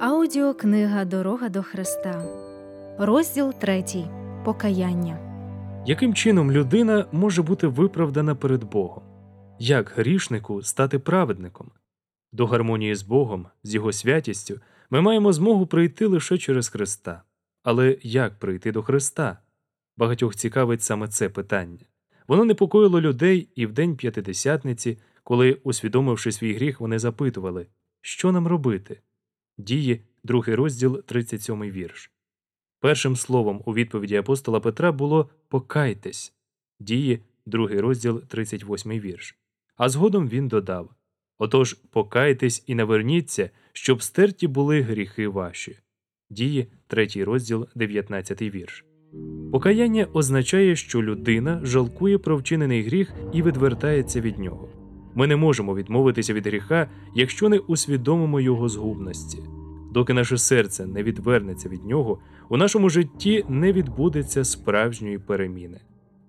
Аудіокнига Дорога до Христа, розділ 3. Покаяння. Яким чином людина може бути виправдана перед Богом? Як грішнику стати праведником? До гармонії з Богом, з Його святістю, ми маємо змогу прийти лише через Христа. Але як прийти до Христа? Багатьох цікавить саме це питання. Воно непокоїло людей і в день п'ятидесятниці, коли, усвідомивши свій гріх, вони запитували, що нам робити? Дії, другий розділ, 37 вірш. Першим словом у відповіді апостола Петра було покайтесь. Дії, другий розділ, 38 вірш. А згодом він додав Отож, покайтесь і наверніться, щоб стерті були гріхи ваші. Дії, третій розділ, 19 вірш. Покаяння означає, що людина жалкує про вчинений гріх і відвертається від нього. Ми не можемо відмовитися від гріха, якщо не усвідомимо його згубності. Доки наше серце не відвернеться від нього, у нашому житті не відбудеться справжньої переміни.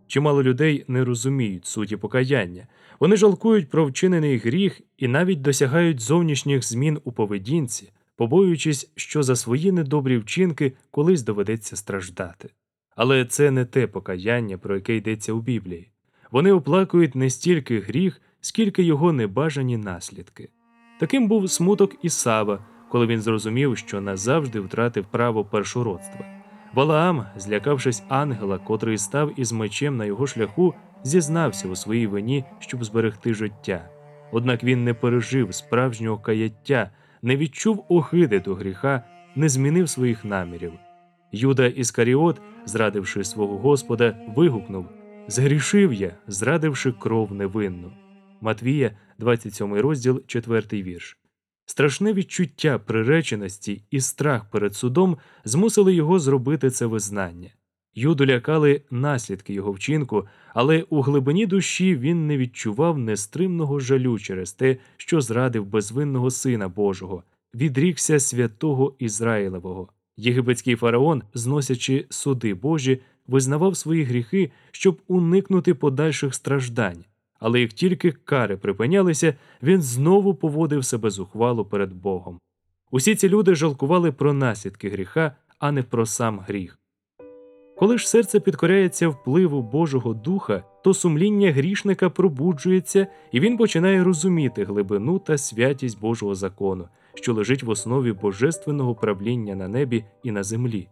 Чимало людей не розуміють суті покаяння, вони жалкують про вчинений гріх і навіть досягають зовнішніх змін у поведінці, побоюючись, що за свої недобрі вчинки колись доведеться страждати. Але це не те покаяння, про яке йдеться у Біблії. Вони оплакують не стільки гріх, скільки його небажані наслідки. Таким був смуток Ісава, коли він зрозумів, що назавжди втратив право першородства. Валаам, злякавшись ангела, котрий став із мечем на його шляху, зізнався у своїй вині, щоб зберегти життя. Однак він не пережив справжнього каяття, не відчув охиди до гріха, не змінив своїх намірів. Юда Іскаріот, зрадивши свого Господа, вигукнув Згрішив я, зрадивши кров невинну. Матвія, 27 розділ, 4 вірш. Страшне відчуття приреченості і страх перед судом змусили його зробити це визнання. Юду лякали наслідки його вчинку, але у глибині душі він не відчував нестримного жалю через те, що зрадив безвинного Сина Божого, відрікся святого Ізраїлевого. Єгипетський фараон, зносячи суди Божі, визнавав свої гріхи, щоб уникнути подальших страждань але як тільки кари припинялися, він знову поводив себе зухвало перед Богом. Усі ці люди жалкували про наслідки гріха, а не про сам гріх. Коли ж серце підкоряється впливу Божого Духа, то сумління грішника пробуджується, і він починає розуміти глибину та святість Божого закону, що лежить в основі божественного правління на небі і на землі.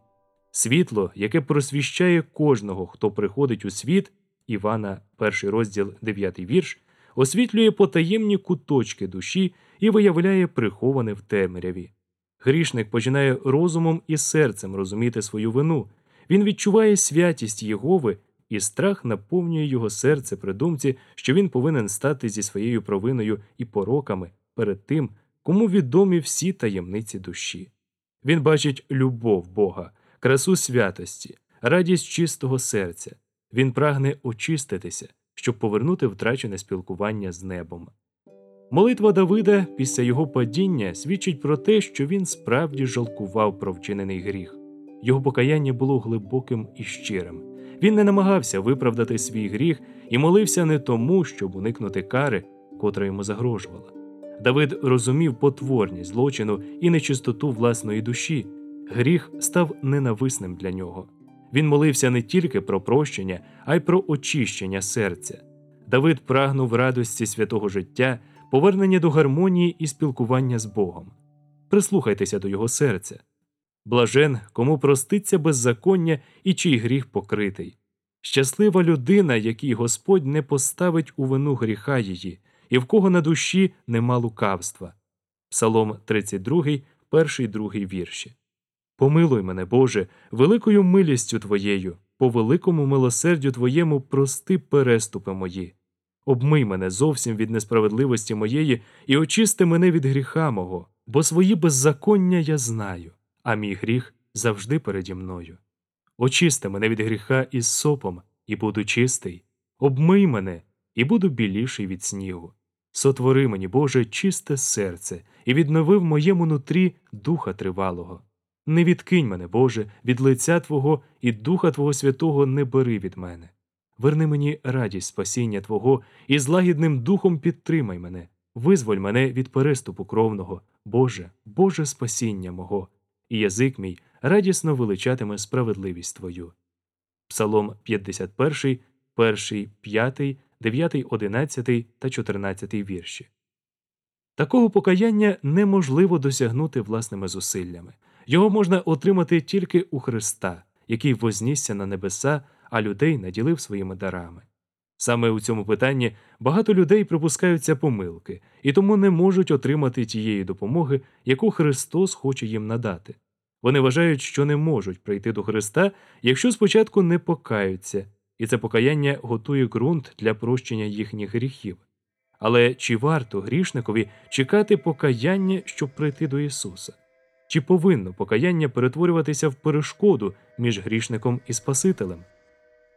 Світло, яке просвіщає кожного, хто приходить у світ, Івана, перший розділ, 9 вірш, освітлює потаємні куточки душі і виявляє приховане в темряві. Грішник починає розумом і серцем розуміти свою вину, він відчуває святість Єгови, і страх наповнює його серце при думці, що він повинен стати зі своєю провиною і пороками перед тим, кому відомі всі таємниці душі. Він бачить любов Бога, красу святості, радість чистого серця. Він прагне очиститися, щоб повернути втрачене спілкування з небом. Молитва Давида після його падіння свідчить про те, що він справді жалкував про вчинений гріх. Його покаяння було глибоким і щирим. Він не намагався виправдати свій гріх і молився не тому, щоб уникнути кари, котра йому загрожувала. Давид розумів потворність злочину і нечистоту власної душі. Гріх став ненависним для нього. Він молився не тільки про прощення, а й про очищення серця. Давид прагнув радості святого життя, повернення до гармонії і спілкування з Богом. Прислухайтеся до його серця. Блажен, кому проститься беззаконня і чий гріх покритий. Щаслива людина, якій Господь не поставить у вину гріха її, і в кого на душі нема лукавства. Псалом 32, перший другий вірші. Помилуй мене, Боже, великою милістю Твоєю, по великому милосердю Твоєму прости переступи мої. Обмий мене зовсім від несправедливості моєї і очисти мене від гріха мого, бо свої беззаконня я знаю, а мій гріх завжди переді мною. Очисти мене від гріха із сопом, і буду чистий, обмий мене, і буду біліший від снігу. Сотвори мені, Боже, чисте серце, і віднови в моєму нутрі духа тривалого. Не відкинь мене, Боже, від лиця Твого і Духа Твого Святого не бери від мене. Верни мені радість спасіння Твого і з лагідним духом підтримай мене, визволь мене від переступу кровного, Боже, Боже спасіння мого, і язик мій радісно величатиме справедливість Твою. Псалом 51, 1, 5, 9, 11 та 14 вірші. Такого покаяння неможливо досягнути власними зусиллями. Його можна отримати тільки у Христа, який вознісся на небеса, а людей наділив своїми дарами. Саме у цьому питанні багато людей припускаються помилки і тому не можуть отримати тієї допомоги, яку Христос хоче їм надати. Вони вважають, що не можуть прийти до Христа, якщо спочатку не покаються, і це покаяння готує ґрунт для прощення їхніх гріхів. Але чи варто грішникові чекати покаяння, щоб прийти до Ісуса? Чи повинно покаяння перетворюватися в перешкоду між грішником і Спасителем?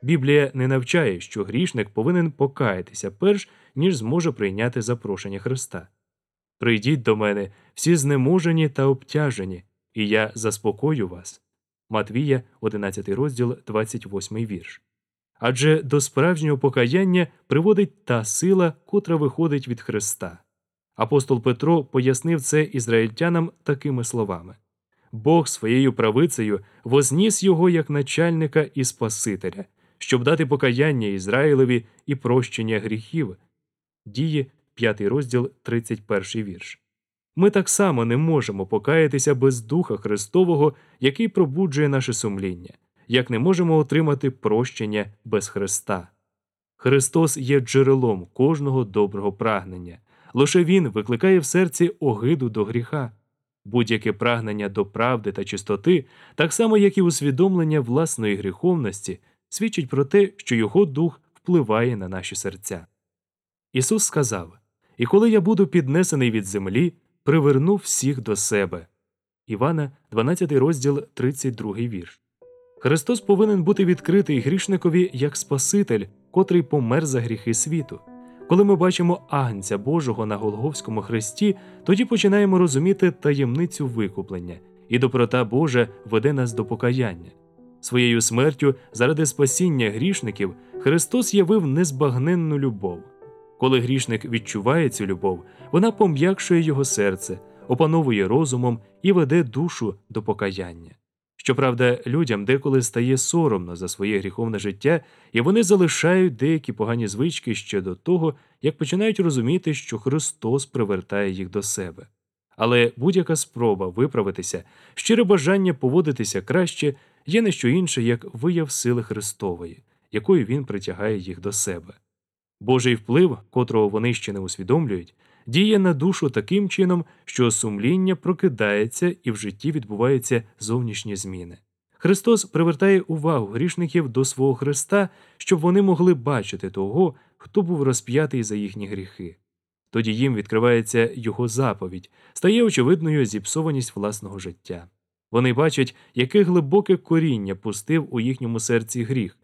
Біблія не навчає, що грішник повинен покаятися перш ніж зможе прийняти запрошення Христа. Прийдіть до мене, всі знеможені та обтяжені, і я заспокою вас. Матвія, 11 розділ, 28 вірш. Адже до справжнього покаяння приводить та сила, котра виходить від Христа. Апостол Петро пояснив це ізраїльтянам такими словами Бог своєю правицею возніс його як начальника і Спасителя, щоб дати покаяння Ізраїлеві і прощення гріхів. Дії, 5 розділ, 31 вірш. Ми так само не можемо покаятися без Духа Христового, який пробуджує наше сумління, як не можемо отримати прощення без Христа. Христос є джерелом кожного доброго прагнення. Лише Він викликає в серці огиду до гріха, будь-яке прагнення до правди та чистоти, так само як і усвідомлення власної гріховності, свідчить про те, що Його дух впливає на наші серця. Ісус сказав І коли я буду піднесений від землі, приверну всіх до себе. Івана, 12 розділ, 32 вірш. Христос повинен бути відкритий грішникові як Спаситель, котрий помер за гріхи світу. Коли ми бачимо Агнця Божого на Голговському хресті, тоді починаємо розуміти таємницю викуплення, і доброта Божа веде нас до покаяння. Своєю смертю заради спасіння грішників Христос явив незбагненну любов. Коли грішник відчуває цю любов, вона пом'якшує його серце, опановує розумом і веде душу до покаяння. Щоправда, людям деколи стає соромно за своє гріховне життя, і вони залишають деякі погані звички ще до того, як починають розуміти, що Христос привертає їх до себе. Але будь-яка спроба виправитися, щире бажання поводитися краще є не що інше, як вияв сили Христової, якою Він притягає їх до себе. Божий вплив, котрого вони ще не усвідомлюють, діє на душу таким чином, що сумління прокидається і в житті відбуваються зовнішні зміни. Христос привертає увагу грішників до свого Христа, щоб вони могли бачити того, хто був розп'ятий за їхні гріхи. Тоді їм відкривається його заповідь, стає очевидною зіпсованість власного життя. Вони бачать, яке глибоке коріння пустив у їхньому серці гріх.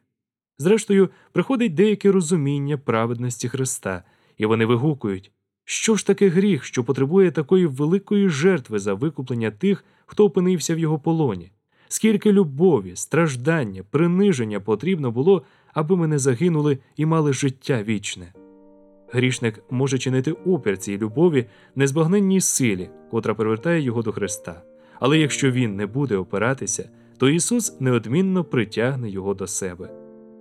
Зрештою, приходить деяке розуміння праведності Христа, і вони вигукують що ж таке гріх, що потребує такої великої жертви за викуплення тих, хто опинився в його полоні? Скільки любові, страждання, приниження потрібно було, аби ми не загинули і мали життя вічне? Грішник може чинити опір цій любові незбагненній силі, котра привертає його до Христа. Але якщо він не буде опиратися, то Ісус неодмінно притягне його до себе.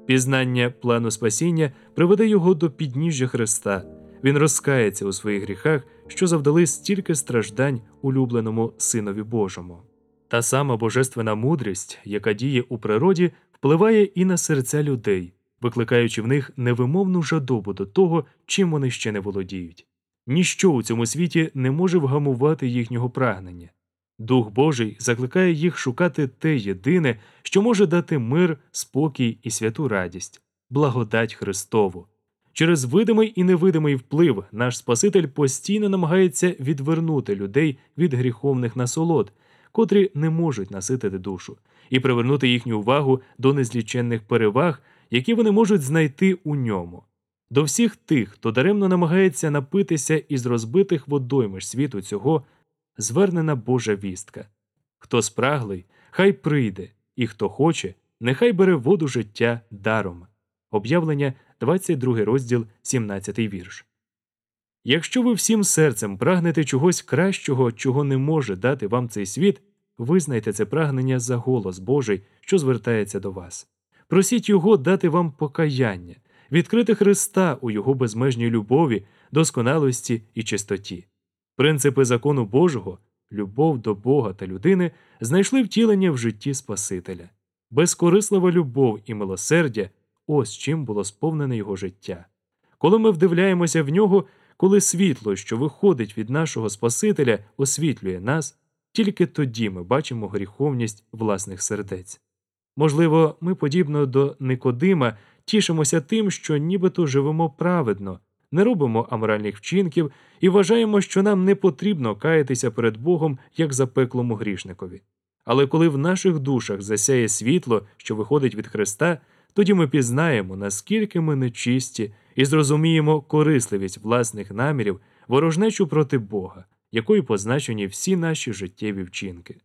Пізнання плану спасіння приведе його до підніжжя Христа. Він розкається у своїх гріхах, що завдали стільки страждань улюбленому Синові Божому. Та сама божественна мудрість, яка діє у природі, впливає і на серця людей, викликаючи в них невимовну жадобу до того, чим вони ще не володіють. Ніщо у цьому світі не може вгамувати їхнього прагнення. Дух Божий закликає їх шукати те єдине, що може дати мир, спокій і святу радість, благодать Христову. Через видимий і невидимий вплив наш Спаситель постійно намагається відвернути людей від гріховних насолод, котрі не можуть наситити душу, і привернути їхню увагу до незліченних переваг, які вони можуть знайти у ньому. До всіх тих, хто даремно намагається напитися із розбитих водоймиш світу цього, звернена Божа вістка. Хто спраглий, хай прийде, і хто хоче, нехай бере воду життя даром. Об'явлення 22 розділ, 17 вірш. Якщо ви всім серцем прагнете чогось кращого, чого не може дати вам цей світ, визнайте це прагнення за голос Божий, що звертається до вас. Просіть Його дати вам покаяння, відкрити Христа у Його безмежній любові, досконалості і чистоті. Принципи закону Божого, любов до Бога та людини знайшли втілення в житті Спасителя. Безкорислива любов і милосердя ось чим було сповнене його життя. Коли ми вдивляємося в нього, коли світло, що виходить від нашого Спасителя, освітлює нас, тільки тоді ми бачимо гріховність власних сердець. Можливо, ми, подібно до Никодима, тішимося тим, що нібито живемо праведно, не робимо аморальних вчинків і вважаємо, що нам не потрібно каятися перед Богом як запеклому грішникові. Але коли в наших душах засяє світло, що виходить від Христа, тоді ми пізнаємо, наскільки ми нечисті, і зрозуміємо корисливість власних намірів, ворожнечу проти Бога, якою позначені всі наші життєві вчинки.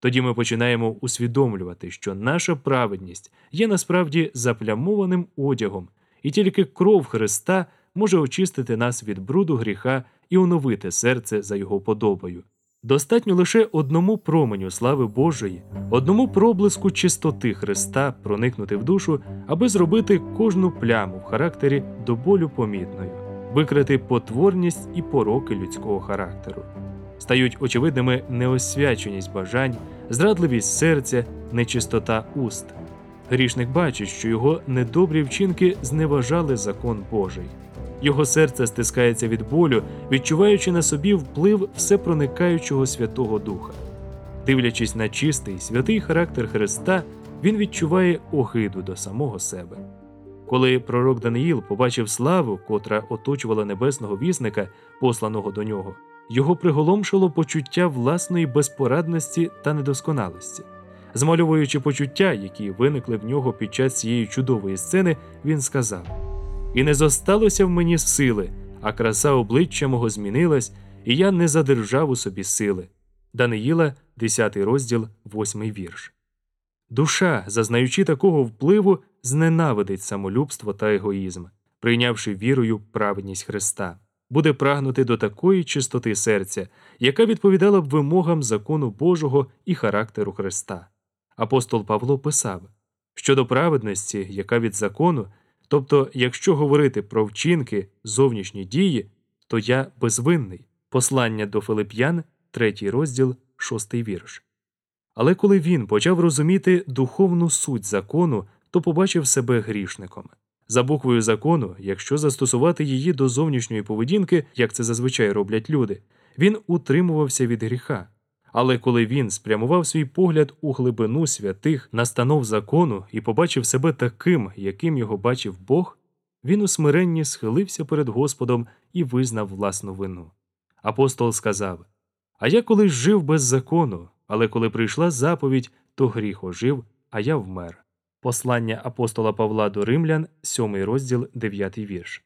Тоді ми починаємо усвідомлювати, що наша праведність є насправді заплямованим одягом, і тільки кров Христа може очистити нас від бруду гріха і оновити серце за його подобою. Достатньо лише одному променю слави Божої, одному проблиску чистоти Христа проникнути в душу, аби зробити кожну пляму в характері до болю помітною, викрити потворність і пороки людського характеру. Стають очевидними неосвяченість бажань, зрадливість серця, нечистота уст. Грішник бачить, що його недобрі вчинки зневажали закон Божий. Його серце стискається від болю, відчуваючи на собі вплив всепроникаючого Святого Духа. Дивлячись на чистий святий характер Христа, він відчуває огиду до самого себе. Коли пророк Даниїл побачив славу, котра оточувала небесного вісника, посланого до нього, його приголомшило почуття власної безпорадності та недосконалості. Змальовуючи почуття, які виникли в нього під час цієї чудової сцени, він сказав і не зосталося в мені сили, а краса обличчя мого змінилась, і я не задержав у собі сили. Даниїла, 10 розділ, 8 вірш. Душа, зазнаючи такого впливу, зненавидить самолюбство та егоїзм, прийнявши вірою праведність Христа, буде прагнути до такої чистоти серця, яка відповідала б вимогам закону Божого і характеру Христа. Апостол Павло писав щодо праведності, яка від закону, Тобто, якщо говорити про вчинки, зовнішні дії, то я безвинний. Послання до Филип'ян, 3 розділ, 6 вірш. Але коли він почав розуміти духовну суть закону, то побачив себе грішником. За буквою закону, якщо застосувати її до зовнішньої поведінки, як це зазвичай роблять люди, він утримувався від гріха. Але коли він спрямував свій погляд у глибину святих настанов закону і побачив себе таким, яким його бачив Бог, він у смиренні схилився перед Господом і визнав власну вину. Апостол сказав А я колись жив без закону, але коли прийшла заповідь, то гріх ожив, а я вмер. Послання апостола Павла до Римлян, 7 розділ, 9 вірш.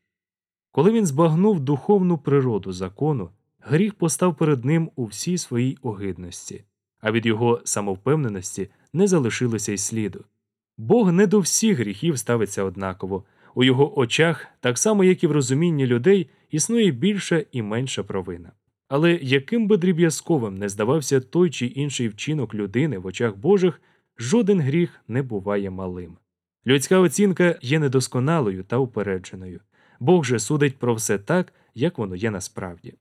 Коли він збагнув духовну природу закону, гріх постав перед ним у всій своїй огидності, а від його самовпевненості не залишилося й сліду. Бог не до всіх гріхів ставиться однаково, у його очах, так само як і в розумінні людей, існує більша і менша провина. Але яким би дріб'язковим не здавався той чи інший вчинок людини в очах Божих, жоден гріх не буває малим. Людська оцінка є недосконалою та упередженою. Бог же судить про все так, як воно є насправді.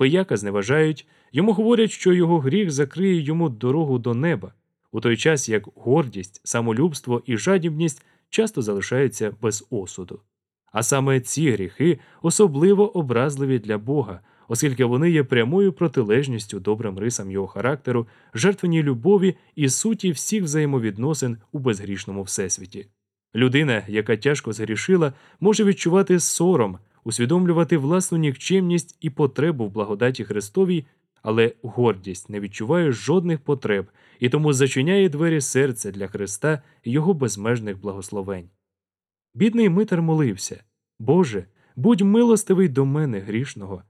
Пияка зневажають, йому говорять, що його гріх закриє йому дорогу до неба, у той час як гордість, самолюбство і жадібність часто залишаються без осуду. А саме ці гріхи особливо образливі для Бога, оскільки вони є прямою протилежністю добрим рисам його характеру, жертвеній любові і суті всіх взаємовідносин у безгрішному всесвіті. Людина, яка тяжко згрішила, може відчувати сором усвідомлювати власну нікчемність і потребу в благодаті Христовій, але гордість не відчуває жодних потреб і тому зачиняє двері серця для Христа і Його безмежних благословень. Бідний Митер молився Боже, будь милостивий до мене грішного.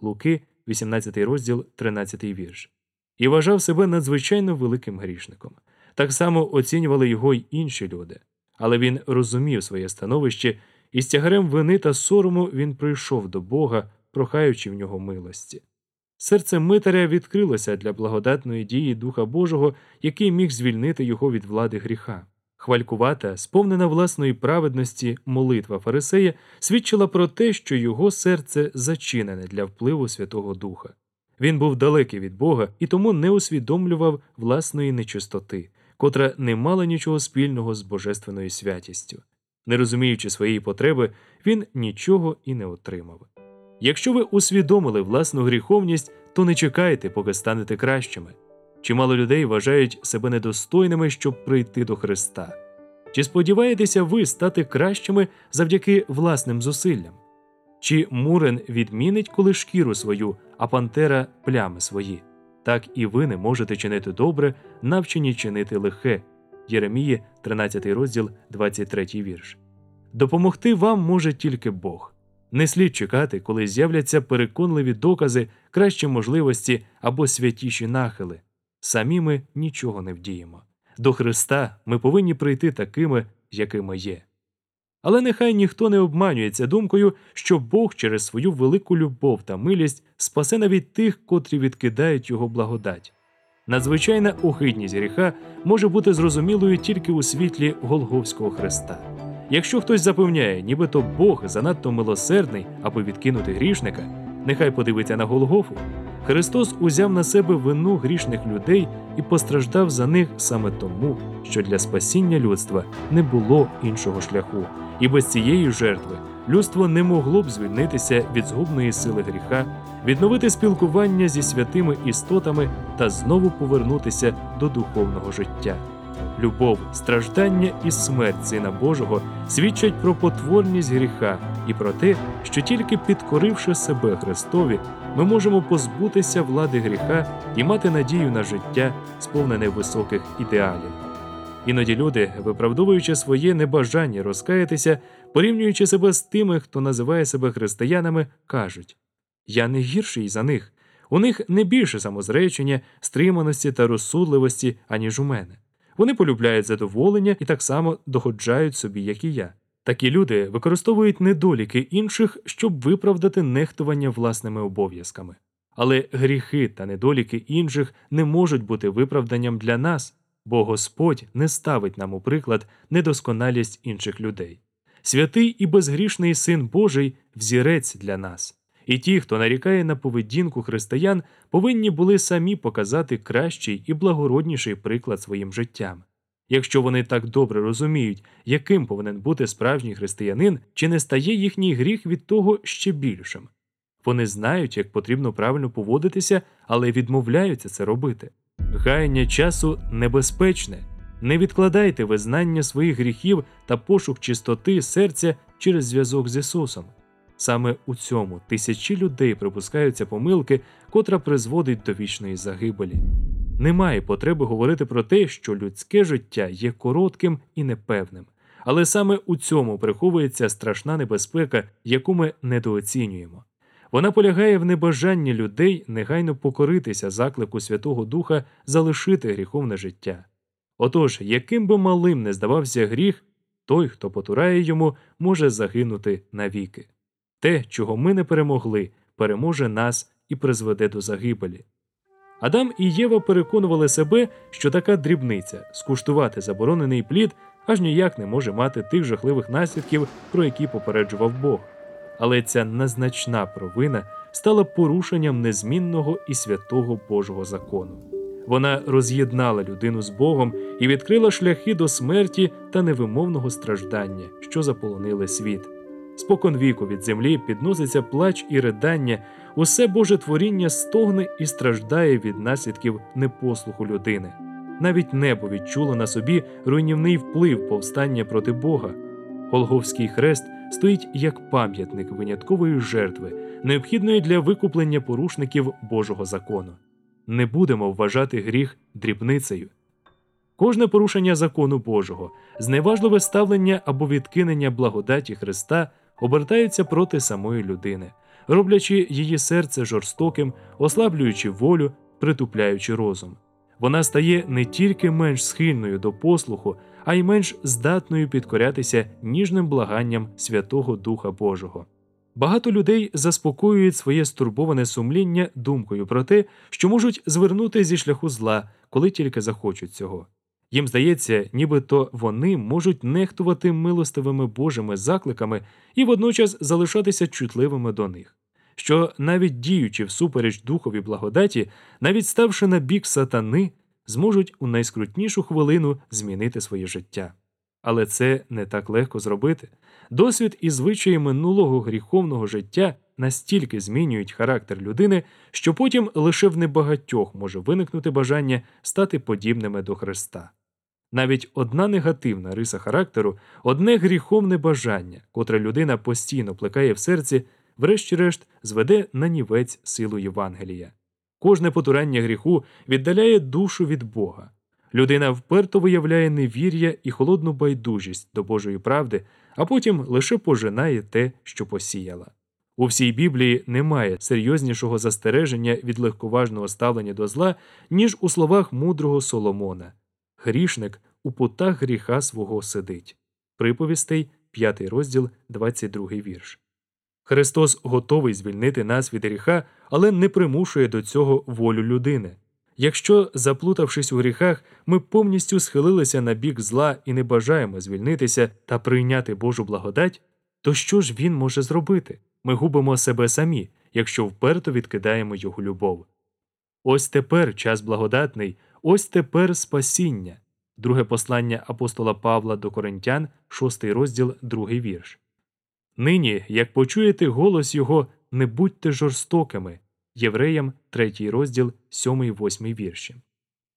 Луки, 18 розділ, 13 вірш. І вважав себе надзвичайно великим грішником. Так само оцінювали його й інші люди, але він розумів своє становище і з тягарем вини та сорому він прийшов до Бога прохаючи в нього милості. Серце Митаря відкрилося для благодатної дії Духа Божого, який міг звільнити його від влади гріха. Хвалькувата, сповнена власної праведності, молитва Фарисея свідчила про те, що його серце зачинене для впливу Святого Духа. Він був далекий від Бога і тому не усвідомлював власної нечистоти, котра не мала нічого спільного з божественною святістю. Не розуміючи своєї потреби, він нічого і не отримав. Якщо ви усвідомили власну гріховність, то не чекайте, поки станете кращими. Чимало людей вважають себе недостойними, щоб прийти до Христа. Чи сподіваєтеся ви стати кращими завдяки власним зусиллям? Чи Мурен відмінить коли шкіру свою, а пантера плями свої? Так і ви не можете чинити добре, навчені чинити лихе. Єремії, 13 розділ, 23 вірш. Допомогти вам може тільки Бог. Не слід чекати, коли з'являться переконливі докази, кращі можливості або святіші нахили. Самі ми нічого не вдіємо. До Христа ми повинні прийти такими, якими є. Але нехай ніхто не обманюється думкою, що Бог через свою велику любов та милість спасе навіть тих, котрі відкидають його благодать. Надзвичайна охидність гріха може бути зрозумілою тільки у світлі Голговського Христа. Якщо хтось запевняє, нібито Бог занадто милосердний, аби відкинути грішника, нехай подивиться на Голгофу. Христос узяв на себе вину грішних людей і постраждав за них саме тому, що для спасіння людства не було іншого шляху, і без цієї жертви людство не могло б звільнитися від згубної сили гріха, відновити спілкування зі святими істотами та знову повернутися до духовного життя. Любов, страждання і смерть Сина Божого свідчать про потворність гріха і про те, що тільки підкоривши себе Христові, ми можемо позбутися влади гріха і мати надію на життя, сповнене високих ідеалів. Іноді люди, виправдовуючи своє небажання розкаятися, порівнюючи себе з тими, хто називає себе християнами, кажуть Я не гірший за них, у них не більше самозречення, стриманості та розсудливості, аніж у мене. Вони полюбляють задоволення і так само доходжають собі, як і я. Такі люди використовують недоліки інших, щоб виправдати нехтування власними обов'язками. Але гріхи та недоліки інших не можуть бути виправданням для нас, бо Господь не ставить нам у приклад недосконалість інших людей. Святий і безгрішний Син Божий взірець для нас. І ті, хто нарікає на поведінку християн, повинні були самі показати кращий і благородніший приклад своїм життям. Якщо вони так добре розуміють, яким повинен бути справжній християнин, чи не стає їхній гріх від того ще більшим. Вони знають, як потрібно правильно поводитися, але відмовляються це робити. Гаяння часу небезпечне. Не відкладайте визнання своїх гріхів та пошук чистоти серця через зв'язок з Ісусом. Саме у цьому тисячі людей припускаються помилки, котра призводить до вічної загибелі. Немає потреби говорити про те, що людське життя є коротким і непевним, але саме у цьому приховується страшна небезпека, яку ми недооцінюємо. Вона полягає в небажанні людей негайно покоритися заклику Святого Духа залишити гріховне життя. Отож, яким би малим не здавався гріх, той, хто потурає йому, може загинути навіки. Те, чого ми не перемогли, переможе нас і призведе до загибелі. Адам і Єва переконували себе, що така дрібниця скуштувати заборонений плід аж ніяк не може мати тих жахливих наслідків, про які попереджував Бог. Але ця незначна провина стала порушенням незмінного і святого Божого закону. Вона роз'єднала людину з Богом і відкрила шляхи до смерті та невимовного страждання, що заполонили світ. Спокон віку від землі підноситься плач і ридання, усе Боже творіння стогне і страждає від наслідків непослуху людини. Навіть небо відчуло на собі руйнівний вплив повстання проти Бога. Голговський хрест стоїть як пам'ятник виняткової жертви, необхідної для викуплення порушників Божого закону. Не будемо вважати гріх дрібницею. Кожне порушення закону Божого, зневажливе ставлення або відкинення благодаті Христа обертається проти самої людини, роблячи її серце жорстоким, ослаблюючи волю, притупляючи розум. Вона стає не тільки менш схильною до послуху, а й менш здатною підкорятися ніжним благанням Святого Духа Божого. Багато людей заспокоюють своє стурбоване сумління думкою про те, що можуть звернути зі шляху зла, коли тільки захочуть цього. Їм здається, нібито вони можуть нехтувати милостивими Божими закликами і водночас залишатися чутливими до них, що навіть діючи всупереч духові благодаті, навіть ставши на бік сатани, зможуть у найскрутнішу хвилину змінити своє життя. Але це не так легко зробити. Досвід і звичаї минулого гріховного життя настільки змінюють характер людини, що потім лише в небагатьох може виникнути бажання стати подібними до Христа. Навіть одна негативна риса характеру, одне гріховне бажання, котре людина постійно плекає в серці, врешті-решт зведе на нівець силу Євангелія. Кожне потурання гріху віддаляє душу від Бога. Людина вперто виявляє невір'я і холодну байдужість до Божої правди, а потім лише пожинає те, що посіяла. У всій Біблії немає серйознішого застереження від легковажного ставлення до зла, ніж у словах мудрого Соломона Грішник у путах гріха свого сидить. Приповістей, 5 розділ, 22 вірш. Христос готовий звільнити нас від гріха, але не примушує до цього волю людини. Якщо, заплутавшись у гріхах, ми повністю схилилися на бік зла і не бажаємо звільнитися та прийняти Божу благодать, то що ж він може зробити? Ми губимо себе самі, якщо вперто відкидаємо його любов. Ось тепер час благодатний, ось тепер спасіння. Друге послання апостола Павла до Коринтян, 6 розділ, 2 вірш. Нині, як почуєте голос його, не будьте жорстокими. Євреям, 3 розділ, 7-8 вірші.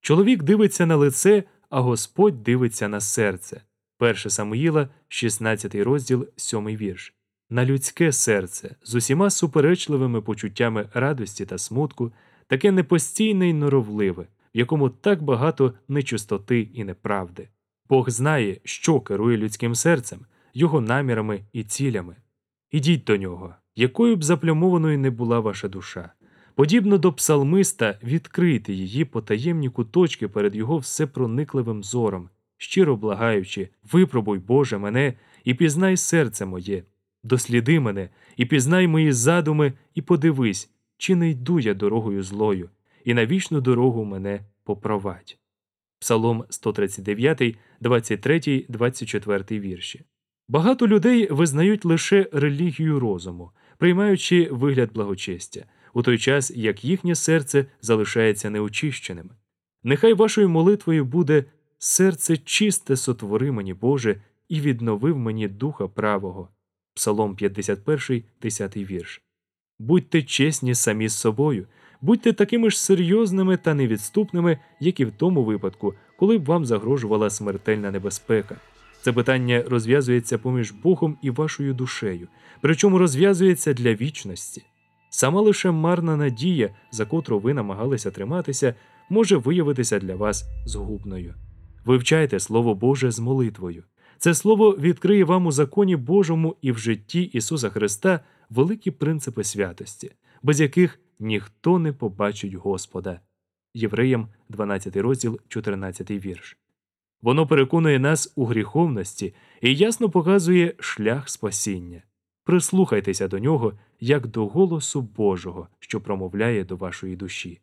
Чоловік дивиться на лице, а Господь дивиться на серце. 1 Самуїла, 16 розділ, 7 вірш. На людське серце з усіма суперечливими почуттями радості та смутку, таке непостійне й норовливе, в якому так багато нечистоти і неправди. Бог знає, що керує людським серцем, його намірами і цілями. Ідіть до нього, якою б заплямованою не була ваша душа. Подібно до псалмиста, відкрийте її потаємні куточки перед його всепроникливим зором, щиро благаючи, випробуй, Боже, мене і пізнай серце моє, досліди мене, і пізнай мої задуми, і подивись, чи не йду я дорогою злою, і на вічну дорогу мене попровадь. Псалом 139, 23, 24 вірші. Багато людей визнають лише релігію розуму, приймаючи вигляд благочестя у той час як їхнє серце залишається неочищеним. Нехай вашою молитвою буде серце чисте сотвори мені, Боже, і відновив мені духа правого. Псалом 51, 10 вірш. Будьте чесні самі з собою, будьте такими ж серйозними та невідступними, як і в тому випадку, коли б вам загрожувала смертельна небезпека. Це питання розв'язується поміж Богом і вашою душею, причому розв'язується для вічності. Сама лише марна надія, за котру ви намагалися триматися, може виявитися для вас згубною. Вивчайте Слово Боже з молитвою. Це слово відкриє вам у законі Божому і в житті Ісуса Христа великі принципи святості, без яких ніхто не побачить Господа. Євреям 12 розділ, 14 вірш. Воно переконує нас у гріховності і ясно показує шлях спасіння. Прислухайтеся до нього як до голосу Божого, що промовляє до вашої душі.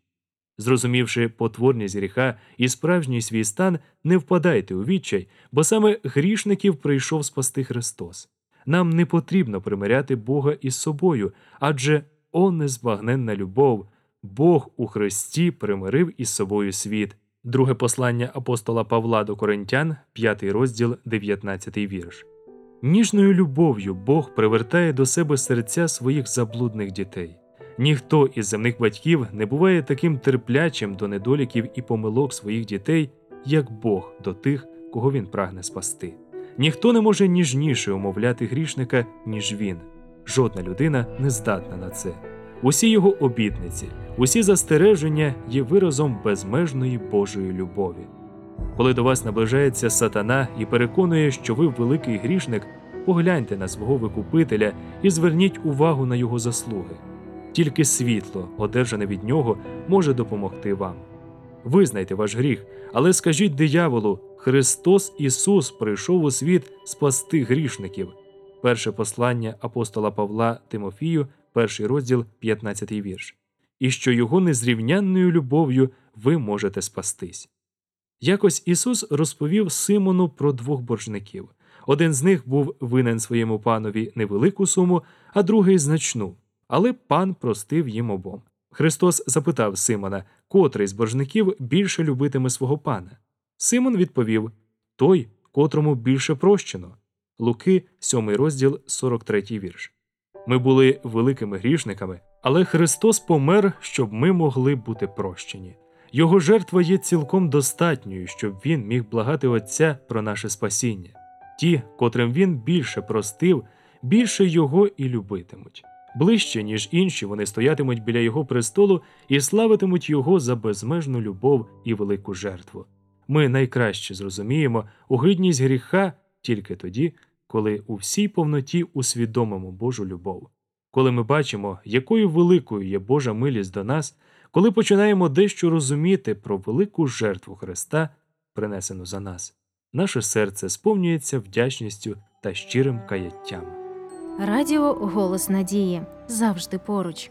Зрозумівши потворність гріха і справжній свій стан, не впадайте у відчай, бо саме грішників прийшов спасти Христос. Нам не потрібно примиряти Бога із собою, адже о незбагненна любов, Бог у Христі примирив із собою світ. Друге послання апостола Павла до Коринтян, 5 розділ, 19 вірш. Ніжною любов'ю Бог привертає до себе серця своїх заблудних дітей. Ніхто із земних батьків не буває таким терплячим до недоліків і помилок своїх дітей, як Бог до тих, кого він прагне спасти. Ніхто не може ніжніше умовляти грішника, ніж він. Жодна людина не здатна на це. Усі його обітниці, усі застереження є виразом безмежної Божої любові. Коли до вас наближається сатана і переконує, що ви великий грішник, погляньте на свого викупителя і зверніть увагу на його заслуги. Тільки світло, одержане від нього, може допомогти вам. Визнайте ваш гріх, але скажіть дияволу: Христос Ісус прийшов у світ спасти грішників. Перше послання апостола Павла Тимофію, перший розділ, 15 вірш. І що його незрівнянною любов'ю ви можете спастись. Якось Ісус розповів Симону про двох боржників. Один з них був винен своєму панові невелику суму, а другий значну, але пан простив їм обом. Христос запитав Симона, котрий з боржників більше любитиме свого пана. Симон відповів той, котрому більше прощено. Луки, 7 розділ, 43 вірш. Ми були великими грішниками, але Христос помер, щоб ми могли бути прощені. Його жертва є цілком достатньою, щоб він міг благати Отця про наше спасіння. Ті, котрим він більше простив, більше його і любитимуть. Ближче, ніж інші, вони стоятимуть біля його престолу і славитимуть його за безмежну любов і велику жертву. Ми найкраще зрозуміємо огидність гріха тільки тоді, коли у всій повноті усвідомимо Божу любов. Коли ми бачимо, якою великою є Божа милість до нас, коли починаємо дещо розуміти про велику жертву Христа, принесену за нас, наше серце сповнюється вдячністю та щирим каяттям. Радіо Голос Надії завжди поруч.